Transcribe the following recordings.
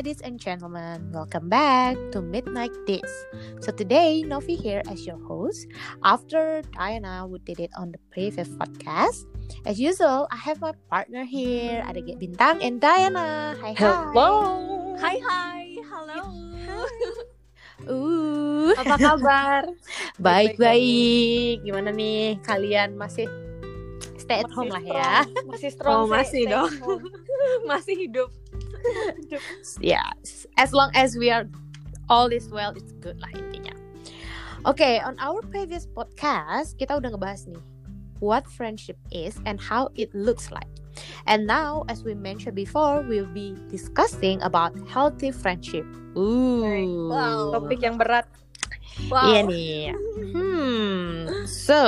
ladies and gentlemen. Welcome back to Midnight This. So today, Novi here as your host. After Diana who did it on the previous podcast, as usual, I have my partner here. Ada Gek Bintang and Diana. Hi, hi. Hello. Hai hai. Halo. Uh, Apa kabar? baik-baik. Gimana nih kalian masih stay at home lah ya? Masih strong. Oh, masih stay- stay dong. home. masih hidup. yeah as long as we are all is well it's good lah intinya oke on our previous podcast kita udah ngebahas nih what friendship is and how it looks like and now as we mentioned before we'll be discussing about healthy friendship Ooh. Wow. Topik yang berat. Wow. Iya nih. Hmm. So,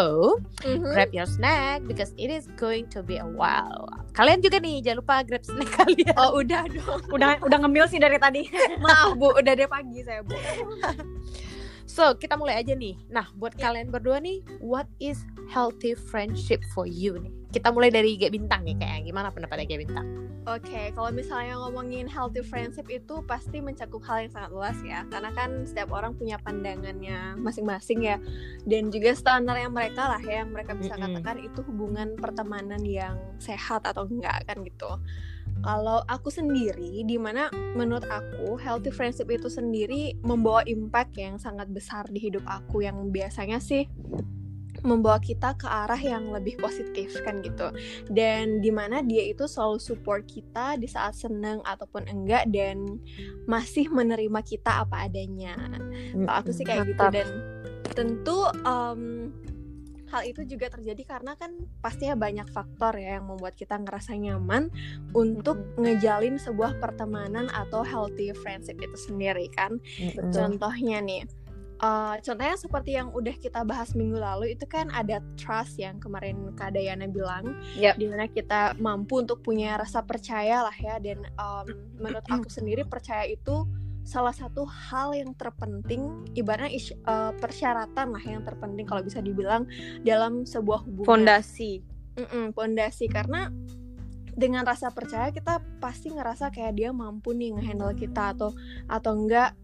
Mhm. grab your snack because it is going to be a while. Kalian juga nih, jangan lupa grab snack kalian. Oh udah dong. Udah udah ngemil sih dari tadi. Maaf bu, udah dari pagi saya bu. So, kita mulai aja nih. Nah, buat kalian berdua nih, what is healthy friendship for you nih? Kita mulai dari Gek Bintang nih kayak gimana pendapatnya Gek Bintang? Oke, kalau misalnya ngomongin healthy friendship itu pasti mencakup hal yang sangat luas ya. Karena kan setiap orang punya pandangannya masing-masing ya. Dan juga standarnya mereka lah ya, yang mereka bisa Mm-mm. katakan itu hubungan pertemanan yang sehat atau enggak kan gitu. Kalau aku sendiri, di mana menurut aku healthy friendship itu sendiri membawa impact yang sangat besar di hidup aku yang biasanya sih membawa kita ke arah yang lebih positif kan gitu. Dan di mana dia itu selalu support kita di saat senang ataupun enggak dan masih menerima kita apa adanya. Kalau aku sih kayak gitu dan tentu em, hal itu juga terjadi karena kan pastinya banyak faktor ya yang membuat kita ngerasa nyaman untuk ngejalin sebuah pertemanan atau healthy friendship itu sendiri kan? Contohnya nih, eh, contohnya seperti yang udah kita bahas minggu lalu itu kan ada trust yang kemarin Kak Dayana bilang, Yap. di mana kita mampu untuk punya rasa percaya lah ya dan em, menurut aku sendiri percaya itu salah satu hal yang terpenting, ibaratnya eh, persyaratan lah yang terpenting kalau bisa dibilang dalam sebuah hubungan Fondasi. Mm-mm, pondasi karena dengan rasa percaya kita pasti ngerasa kayak dia mampu nih ngehandle kita atau atau enggak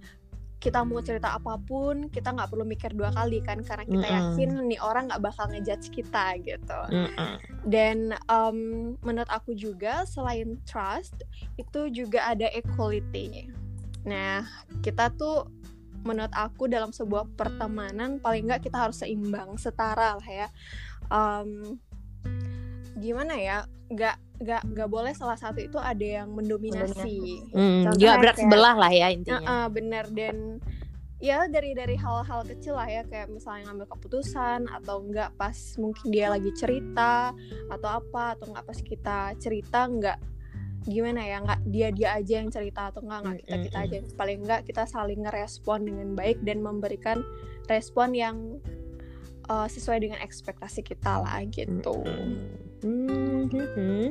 kita mau cerita apa pun kita nggak perlu mikir dua kali kan karena kita Mm-mm. yakin nih orang nggak bakal ngejudge kita gitu Mm-mm. dan em, menurut aku juga selain trust itu juga ada equality nah kita tuh menurut aku dalam sebuah pertemanan paling nggak kita harus seimbang setara lah ya. Em, gimana ya? Nggak nggak nggak boleh salah satu itu ada yang mendominasi. Hmm, juga berat kayak- sebelah lah ya intinya. Heeh, bener. Dan ya dari dari hal-hal kecil lah ya kayak misalnya ngambil keputusan atau enggak pas mungkin dia lagi cerita atau apa atau enggak pas kita cerita enggak gimana ya enggak dia dia aja yang cerita atau enggak enggak kita kita aja. paling enggak kita saling ngerespon dengan baik dan memberikan respon yang uh, sesuai dengan ekspektasi kita lah gitu. Hmm, hmm, hmm.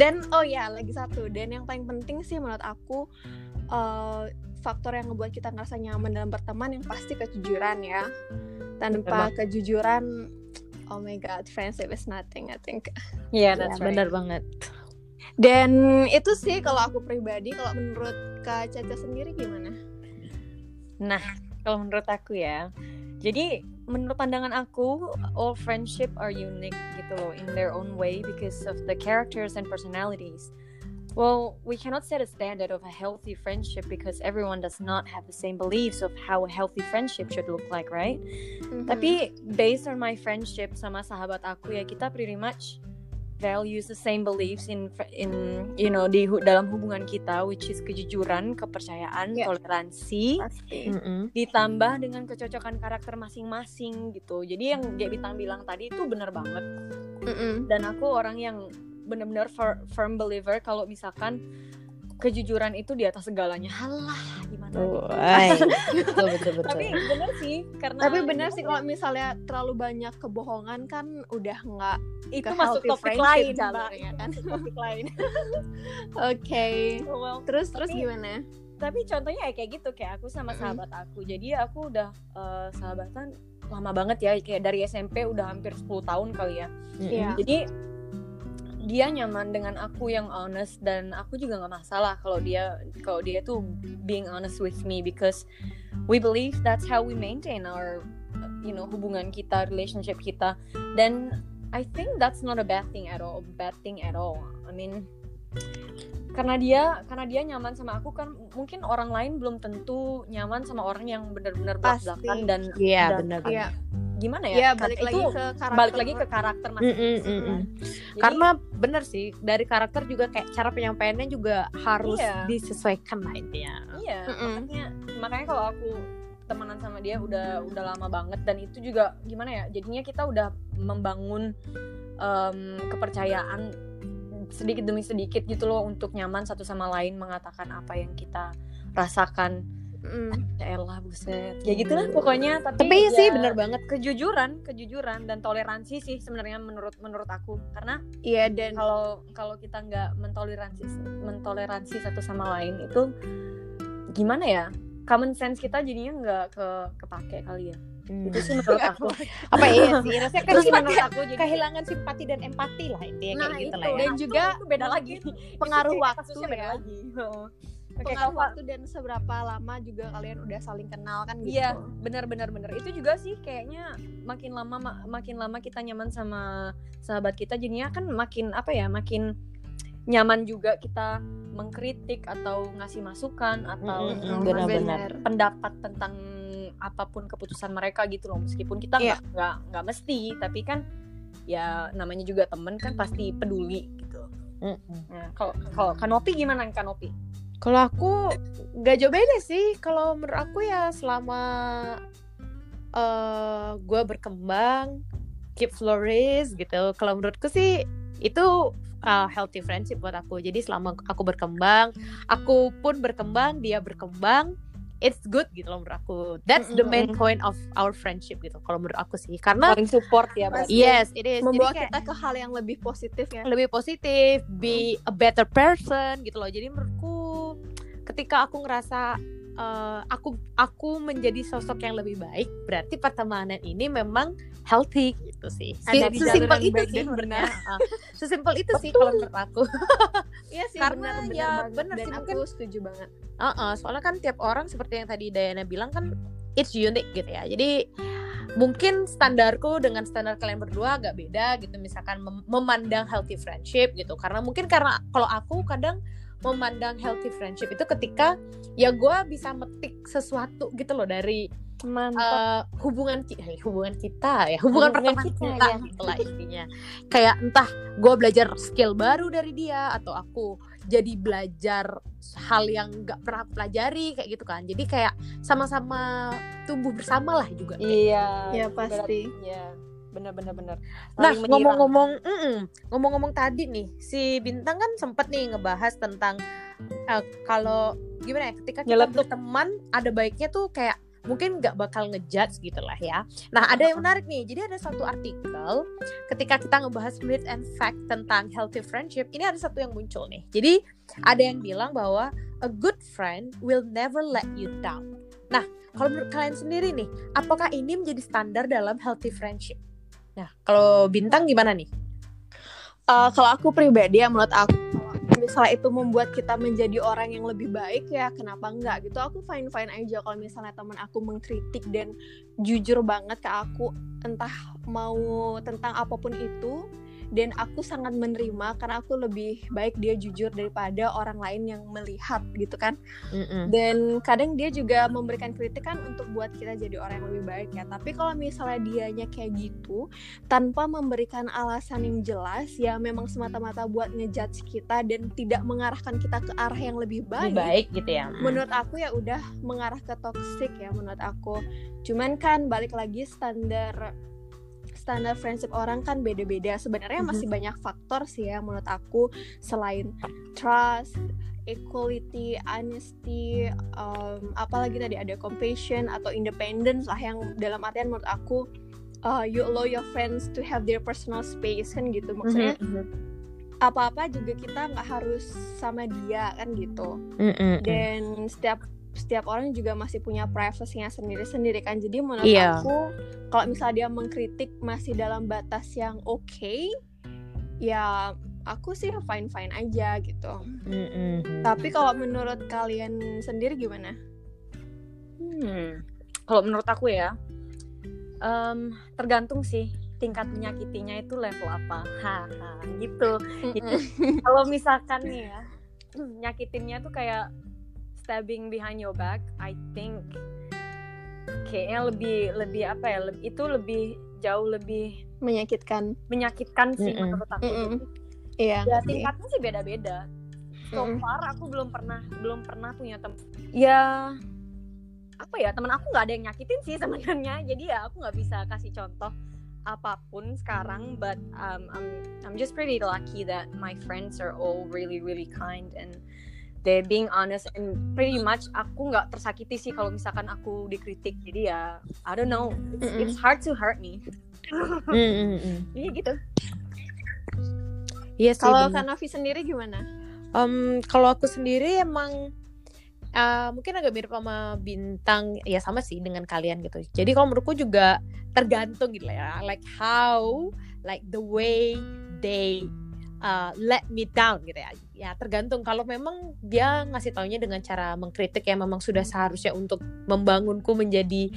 dan oh ya lagi satu. Dan yang paling penting sih menurut aku eh, faktor yang ngebuat kita ngerasa nyaman dalam berteman yang pasti kejujuran ya. Tanpa kejujuran oh my god friendship is nothing I think. Iya, Ya, that's right. benar banget. Dan itu sih kalau aku pribadi kalau menurut kak Caca sendiri gimana Nah, kalau menurut aku ya. Jadi, menurut pandangan aku, all friendship are unique gitu loh in their own way because of the characters and personalities. Well, we cannot set a standard of a healthy friendship because everyone does not have the same beliefs of how a healthy friendship should look like, right? Mhm. Tapi based on my friendship sama sahabat aku ya kita pretty much values the same beliefs in in you know di dalam hubungan kita which is kejujuran, kepercayaan, Yeah. toleransi pasti Mm-mm. ditambah dengan kecocokan karakter masing-masing gitu. Jadi yang Gak Bintang bilang tadi itu benar banget Mm-mm. dan aku orang yang benar-benar fir- firm believer kalau misalkan kejujuran itu di atas segalanya. Halah, gimana? gitu. Wah, betul betul betul. Tapi bener sih karena tapi benar sih kalau misalnya terlalu banyak kebohongan kan udah nggak itu ke masuk topik lain jalurnya kan. Topik lain oke well, terus terus Tapi- gimana tapi contohnya ya kayak gitu kayak aku sama sahabat aku jadi aku udah eh, sahabatan lama banget ya kayak dari SMP udah hampir 10 tahun kali ya Mm-mm. Iya. jadi dia nyaman dengan aku yang honest dan aku juga nggak masalah kalau dia kalau dia tuh being honest with me because we believe that's how we maintain our you know hubungan kita relationship kita dan I think that's not a bad thing at all bad thing at all I mean karena dia karena dia nyaman sama aku kan mungkin orang lain belum tentu nyaman sama orang yang benar-benar Pasti. belak-belakan dan Iya dan- benar. Iya. Gimana ya ya balik itu lagi ke karakter balik lagi ke karakter Mm-mm, masing-masing mm-mm. kan. Jadi, Karena bener sih dari karakter juga kayak cara penyampaiannya juga harus Iya. disesuaikan lah intinya. iya Mm-mm. makanya makanya kalau aku temenan sama dia udah udah lama banget dan itu juga gimana ya jadinya kita udah membangun em, kepercayaan sedikit demi sedikit gitu loh untuk nyaman satu sama lain mengatakan apa yang kita rasakan Mm. ya elah buset ya gitulah pokoknya tapi, Tapi ya, sih bener banget. kejujuran kejujuran dan toleransi sih sebenarnya menurut menurut aku karena iya dan kalau kalau kita nggak mentoleransi mentoleransi satu sama lain itu gimana ya common sense kita jadinya nggak ke kepake kali ya Hmm. itu sih menurut aku Apa iya sih? Rasanya terus kehilangan, menurut aku jadi kehilangan simpati dan empati lah intinya Nah, kayak gitu itu. lah ya. Dan juga itu beda lagi pengaruh waktu kasusnya beda ya. lagi pengaruh kalau- waktu dan seberapa lama juga kalian udah saling kenal kan gitu Iya, benar benar benar. Itu juga sih kayaknya makin lama ma- makin lama kita nyaman sama sahabat kita jadinya kan makin apa ya, makin nyaman juga kita mengkritik atau ngasih masukan atau ngasih benar-benar. pendapat tentang apa pun keputusan mereka gitu loh. Meskipun kita Iya. nggak nggak nggak mesti, tapi kan ya namanya juga temen kan pasti peduli gitu. Nah, kalau kalau Kanopi gimana Kanopi? Kalau aku gak jauh beda sih. Kalau menurut aku ya selama eh gue berkembang, keep flourish gitu. Kalau menurutku sih itu uh, healthy friendship buat aku. Jadi selama aku berkembang, aku pun berkembang, dia berkembang, it's good gitu loh menurut aku. That's the main point of our friendship gitu. Kalau menurut aku sih, karena Saling support ya berarti. yes, it is. Jadi membawa kayak- kita ke hal yang lebih positif ya lebih positif, be a better person gitu loh. Jadi menurutku ketika aku ngerasa eh, aku aku menjadi sosok yang lebih baik, berarti pertemanan ini memang healthy gitu sih. Ada Sesimpel itu sih benar. Ah, Sesimpel itu sih kalau menurut aku. iya sih Karena benar, ya benar sih, aku mungkin- setuju banget Heeh, soalnya kan tiap orang seperti yang tadi Dayana bilang kan it's unique gitu ya. Jadi mungkin standarku dengan standar kalian berdua agak beda gitu misalkan mem- memandang healthy friendship gitu karena mungkin karena kalau aku kadang memandang healthy friendship itu ketika ya gue bisa metik sesuatu gitu loh dari Mantap. eh, hubungan ki- eh, hubungan kita ya hubungan, Hubungan pertemanan kita, kita, ya. gitu lah intinya kayak entah gue belajar skill baru dari dia atau aku jadi belajar hal yang nggak pernah aku pelajari kayak gitu kan jadi kayak sama-sama tumbuh bersama lah juga Iya. Iya, berarti- pasti. Iya. Benar benar benar. Nah ngomong-ngomong, ngomong-ngomong tadi nih si bintang kan sempet nih ngebahas tentang eh, kalau gimana ya ketika kita Nyeletuk. berteman ada baiknya tuh kayak mungkin nggak bakal ngejudge gitu lah ya. Nah ada yang menarik nih, jadi ada satu artikel ketika kita ngebahas myth and fact tentang healthy friendship, ini ada satu yang muncul nih. Jadi ada yang bilang bahwa a good friend will never let you down. Nah kalau menurut kalian sendiri nih, apakah ini menjadi standar dalam healthy friendship? Nah, kalau bintang gimana nih? Eh, kalau aku pribadi ya menurut aku misalnya itu membuat kita menjadi orang yang lebih baik ya kenapa enggak gitu aku fine fine aja kalau misalnya teman aku mengkritik dan jujur banget ke aku entah mau tentang apa pun itu dan aku sangat menerima karena aku lebih baik dia jujur daripada orang lain yang melihat gitu kan. Dan kadang dia juga memberikan kritik kan untuk buat kita jadi orang yang lebih baik ya. Tapi kalau misalnya dianya kayak gitu tanpa memberikan alasan yang jelas ya memang semata-mata buat ngejudge kita dan tidak mengarahkan kita ke arah yang lebih baik, Lebih baik gitu ya. menurut aku ya udah mengarah ke toxic ya menurut aku. Cuman kan balik lagi standar standar friendship orang kan beda-beda sebenarnya Mhm. masih banyak faktor sih ya menurut aku selain trust equality, honesty, um, apalagi tadi ada compassion atau independence lah yang dalam artian menurut aku uh, you allow your friends to have their personal space kan gitu maksudnya Mhm. apa-apa juga kita nggak harus sama dia kan gitu Mm-mm. dan setiap setiap orang juga masih punya privasinya sendiri-sendiri kan jadi menurut Iya. aku kalau misalnya dia mengkritik masih dalam batas yang oke ya aku sih fine fine aja gitu Mm-mm. tapi kalau menurut kalian sendiri gimana Hmm. Kalau menurut aku ya, em, tergantung sih tingkat menyakitinya itu level apa. Haha, gitu. Mm-mm. Kalau misalkan nih ya, nyakitinnya tuh kayak stabbing behind your back, I think kayaknya lebih lebih apa ya? leb- itu lebih jauh lebih menyakitkan menyakitkan sih Mm-mm. menurut aku. Mm-mm. Jadi, iya ya tingkatnya sih beda-beda. So Mm-mm. far aku belum pernah belum pernah punya teman. Ya apa ya teman aku nggak ada yang nyakitin sih sebenarnya. Jadi ya aku nggak bisa kasih contoh apa pun sekarang. But um, I'm I'm just pretty lucky that my friends are all really really kind and they being honest and pretty much aku nggak tersakiti sih kalau misalkan aku dikritik. Jadi ya I don't know. It's, Mm-mm. it's hard to hurt me. Mm-mm. Jadi gitu. Iya sih. kalau. Kanavi sendiri gimana Em, kalau aku sendiri emang eh, mungkin agak mirip sama bintang ya sama sih dengan kalian gitu. Jadi kalau menurutku juga tergantung gitu lah ya. Like how like the way they uh, let me down gitu ya. Ya tergantung. Kalau memang dia ngasih taunya dengan cara mengkritik yang memang sudah seharusnya untuk membangunku menjadi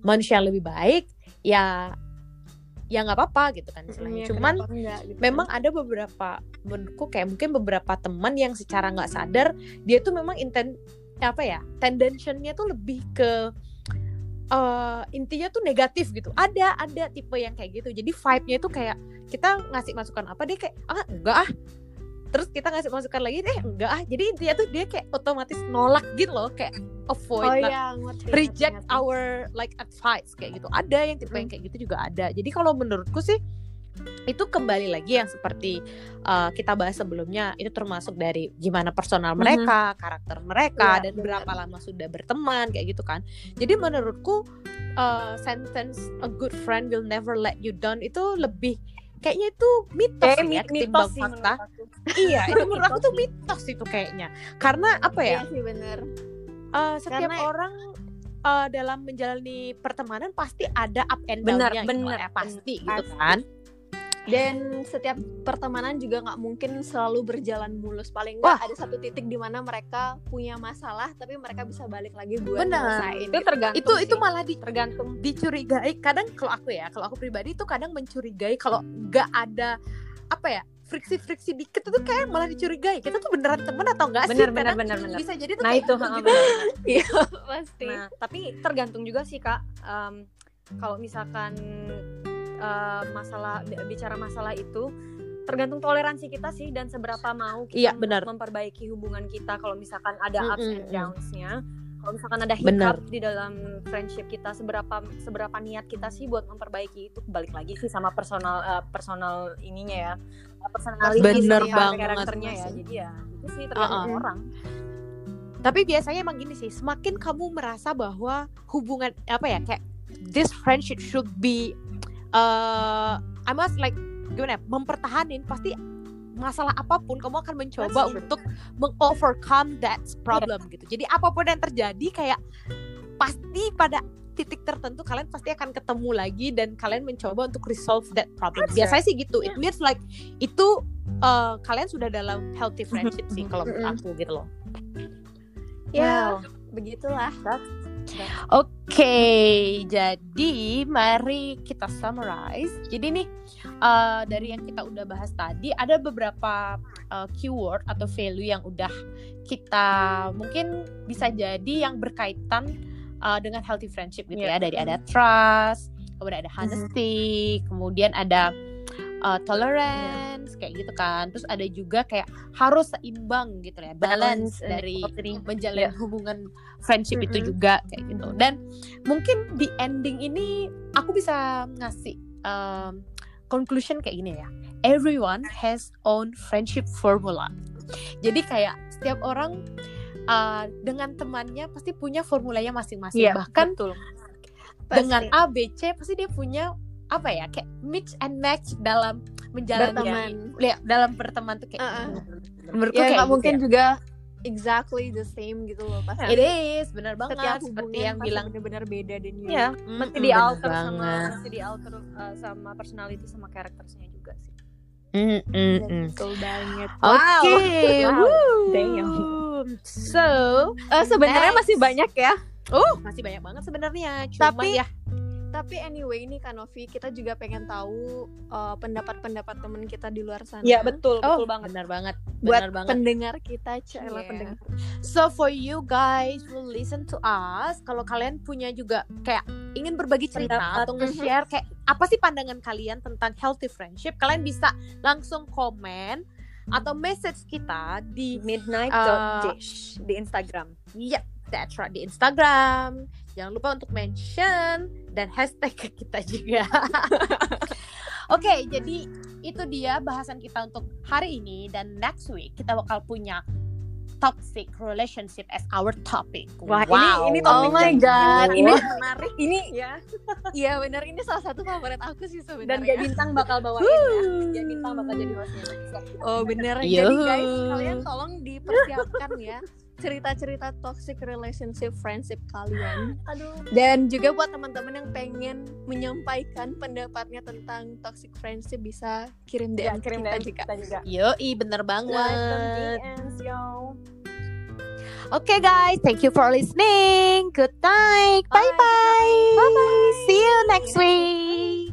manusia yang lebih baik, ya ya nggak apa-apa gitu kan istilahnya. Ya, Cuman enggak, gitu kan. memang ada beberapa menurutku kayak mungkin beberapa teman yang secara nggak sadar dia tuh memang inten apa ya tendensinya tuh lebih ke eh, intinya tuh negatif gitu. Ada ada tipe yang kayak gitu. Jadi vibe-nya itu kayak kita ngasih masukan apa dia kayak ah enggak ah terus kita ngasih masukan lagi eh enggak ah. Jadi intinya tuh dia kayak otomatis nolak gitu loh kayak avoid oh iya ngerti reject ngerti, ngerti. our like advice kayak gitu. Ada yang tipe yang kayak gitu juga ada. Jadi kalau menurutku sih itu kembali lagi yang seperti uh, kita bahas sebelumnya itu termasuk dari gimana personal mereka karakter mereka Iya, dan benar. berapa lama sudah berteman kayak gitu kan. Jadi menurutku uh, sentence a good friend will never let you down itu lebih kayaknya itu mitos Kayak ya ketimbang mitos sih fakta. iya itu menurut aku tuh mitos itu kayaknya. Karena apa ya? Iya sih bener. Uh, setiap Karena- orang uh, dalam menjalani pertemanan pasti ada up and Benar, down-nya gitu benar, ya, pasti benar. gitu kan. Dan setiap pertemanan juga nggak mungkin selalu berjalan mulus paling nggak ada satu titik di mana mereka punya masalah tapi mereka bisa balik lagi buat Benar. Itu tergantung. Itu itu sih. malah di, tergantung. dicurigai. Kadang kalau aku ya, kalau aku pribadi itu kadang mencurigai kalau nggak ada apa ya friksi-friksi dikit itu kayak malah dicurigai. Kita tuh beneran temen atau enggak sih? Benar benar Kadang benar benar. Bisa jadi tuh Nah itu gitu, iya pasti Nah, tapi tergantung juga sih kak. Em, kalau misalkan eh, masalah bicara masalah itu tergantung toleransi kita sih dan seberapa mau kita Iya, benar. memperbaiki hubungan kita. Kalau misalkan ada ups Mm, and mm, mm. downs-nya, kalau misalkan ada Benar. hiccup di dalam friendship kita, seberapa seberapa niat kita sih buat memperbaiki itu balik lagi sih sama personal eh, personal ininya ya, personality Bener banget. karakternya ya. Jadi ya itu sih tergantung Uh-uh. orang. Tapi biasanya emang gini sih, semakin kamu merasa bahwa hubungan apa ya kayak this friendship should be uh, I must like gimana ya, mempertahanin pasti masalah apa pun kamu akan mencoba That's untuk meng-overcome that problem gitu. Jadi apa pun yang terjadi kayak pasti pada titik tertentu kalian pasti akan ketemu lagi dan kalian mencoba untuk resolve that problem. That's Biasanya sih gitu. It means like itu uh, kalian sudah dalam healthy friendship sih kalau menurut aku gitu loh. ya Wow. begitulah Oke, jadi mari kita summarize. Jadi nih uh, dari yang kita udah bahas tadi ada beberapa uh, keyword atau value yang udah kita mungkin bisa jadi yang berkaitan uh, dengan healthy friendship gitu Iya. ya. Dari ada trust, kemudian ada honesty, kemudian ada uh, tolerance kayak gitu kan. Terus ada juga kayak harus seimbang gitu ya, balance, and dari equality. menjalin Iya. hubungan friendship itu Mm-mm. juga kayak gitu dan mungkin di ending ini aku bisa ngasih um, conclusion kayak gini ya everyone has own friendship formula jadi kayak setiap orang uh, dengan temannya pasti punya formulanya masing-masing Iya, bahkan betul. dengan. A B C pasti dia punya apa ya kayak mix and match dalam menjalani Berteman. ya, dalam berteman tuh kayak Uh-uh. menurutku ya kayak nggak gitu mungkin ya. juga exactly the same gitu loh pasti It is benar banget setiap seperti hubungan yang pasti bilang benar-benar beda dan unik. Iya, Mm-mm, mesti di bener alter sama banget. mesti di alter uh, sama personality sama karakternya juga sih. Mm, mm, mm. Betul banget. Oke, Wow. woo. Damn. So, Eh, sebenarnya masih banyak ya. oh masih banyak banget sebenarnya. Cuma Tapi- ya, Tapi anyway nih Kanovi, kita juga pengen tahu eh, pendapat-pendapat temen kita di luar sana. Ya betul, oh betul banget. benar banget, Buat benar banget. pendengar kita, cila Iya. pendengar. So for you guys who listen to us, kalau kalian punya juga kayak ingin berbagi cerita Pendapat. atau nge-share kayak apa sih pandangan kalian tentang healthy friendship, kalian bisa langsung komen atau message kita di Midnight Uh, dish di Instagram. Yep, right di Instagram. Jangan lupa untuk mention dan hashtag ke kita juga. Oke, jadi itu dia bahasan kita untuk hari ini dan next week kita bakal punya toxic relationship as our topic. Wah, ini- wow. ini Oh topik my yang god, ini menarik. Ini Ya, iya benar ini salah satu favorit aku sih dan sebenarnya. Gak Bintang bakal bawain ya. Gak Bintang bakal jadi hostnya. Oh bener. Yo. Jadi guys, kalian tolong dipersiapkan ya cerita-cerita toxic relationship friendship kalian. Aduh. Dan juga buat teman-teman yang pengen menyampaikan pendapatnya tentang toxic friendship bisa kirim Ya, DM kirim kita DM juga. kita juga. Yoi, bener banget. Oke guys, thank you for listening. Good night. Bye bye. Bye bye. See you next week.